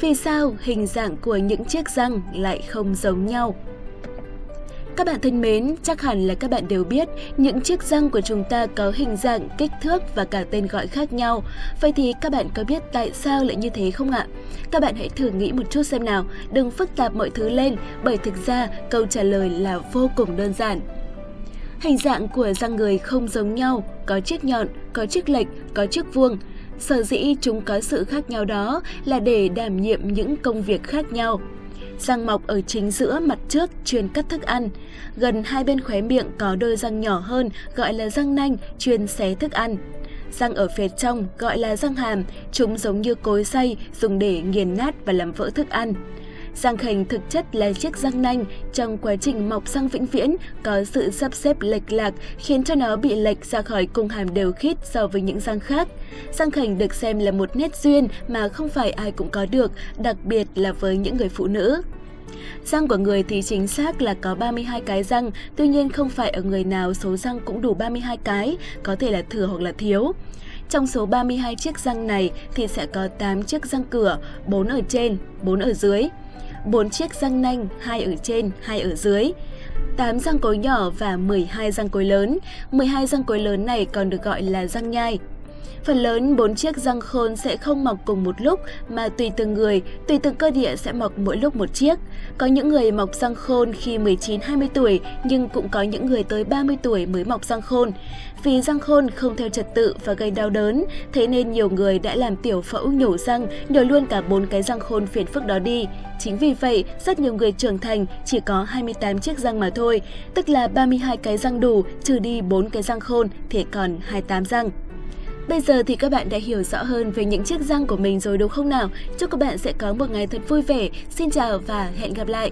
Vì sao hình dạng của những chiếc răng lại không giống nhau? Các bạn thân mến, chắc hẳn là các bạn đều biết những chiếc răng của chúng ta có hình dạng, kích thước và cả tên gọi khác nhau. Vậy thì các bạn có biết tại sao lại như thế không ạ? Các bạn hãy thử nghĩ một chút xem nào, đừng phức tạp mọi thứ lên bởi thực ra câu trả lời là vô cùng đơn giản. Hình dạng của răng người không giống nhau, có chiếc nhọn, có chiếc lệch, có chiếc vuông. Sở dĩ chúng có sự khác nhau đó là để đảm nhiệm những công việc khác nhau. Răng mọc ở chính giữa mặt trước chuyên cắt thức ăn. Gần hai bên khóe miệng có đôi răng nhỏ hơn gọi là răng nanh chuyên xé thức ăn. Răng ở phía trong gọi là răng hàm, chúng giống như cối xay dùng để nghiền nát và làm vỡ thức ăn. Răng khểnh thực chất là chiếc răng nanh trong quá trình mọc răng vĩnh viễn có sự sắp xếp lệch lạc khiến cho nó bị lệch ra khỏi cung hàm đều khít so với những răng khác. Răng khểnh được xem là một nét duyên mà không phải ai cũng có được, đặc biệt là với những người phụ nữ. Răng của người thì chính xác là có 32 cái răng, tuy nhiên không phải ở người nào số răng cũng đủ 32 cái, có thể là thừa hoặc là thiếu. Trong số 32 chiếc răng này thì sẽ có 8 chiếc răng cửa, 4 ở trên, 4 ở dưới. 4 chiếc răng nanh, 2 ở trên, 2 ở dưới. 8 răng cối nhỏ và 12 răng cối lớn. 12 răng cối lớn này còn được gọi là răng nhai. Phần lớn bốn chiếc răng khôn sẽ không mọc cùng một lúc mà tùy từng người, tùy từng cơ địa sẽ mọc mỗi lúc một chiếc. Có những người mọc răng khôn khi 19-20 tuổi nhưng cũng có những người tới 30 tuổi mới mọc răng khôn. Vì răng khôn không theo trật tự và gây đau đớn, thế nên nhiều người đã làm tiểu phẫu nhổ răng, nhổ luôn cả bốn cái răng khôn phiền phức đó đi. Chính vì vậy, rất nhiều người trưởng thành chỉ có 28 chiếc răng mà thôi, tức là 32 cái răng đủ, trừ đi 4 cái răng khôn thì còn 28 răng. Bây giờ thì các bạn đã hiểu rõ hơn về những chiếc răng của mình rồi đúng không nào? Chúc các bạn sẽ có một ngày thật vui vẻ. Xin chào và hẹn gặp lại!